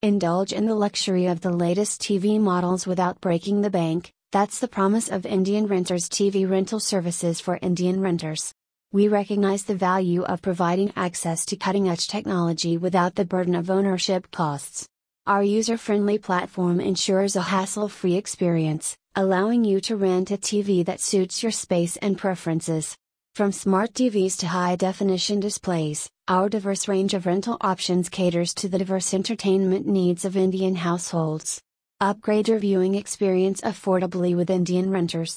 Indulge in the luxury of the latest TV models without breaking the bank, that's the promise of Indian Renters TV rental services for Indian renters. We recognize the value of providing access to cutting edge technology without the burden of ownership costs. Our user friendly platform ensures a hassle free experience, allowing you to rent a TV that suits your space and preferences. From smart TVs to high definition displays, our diverse range of rental options caters to the diverse entertainment needs of Indian households. Upgrade your viewing experience affordably with Indian renters.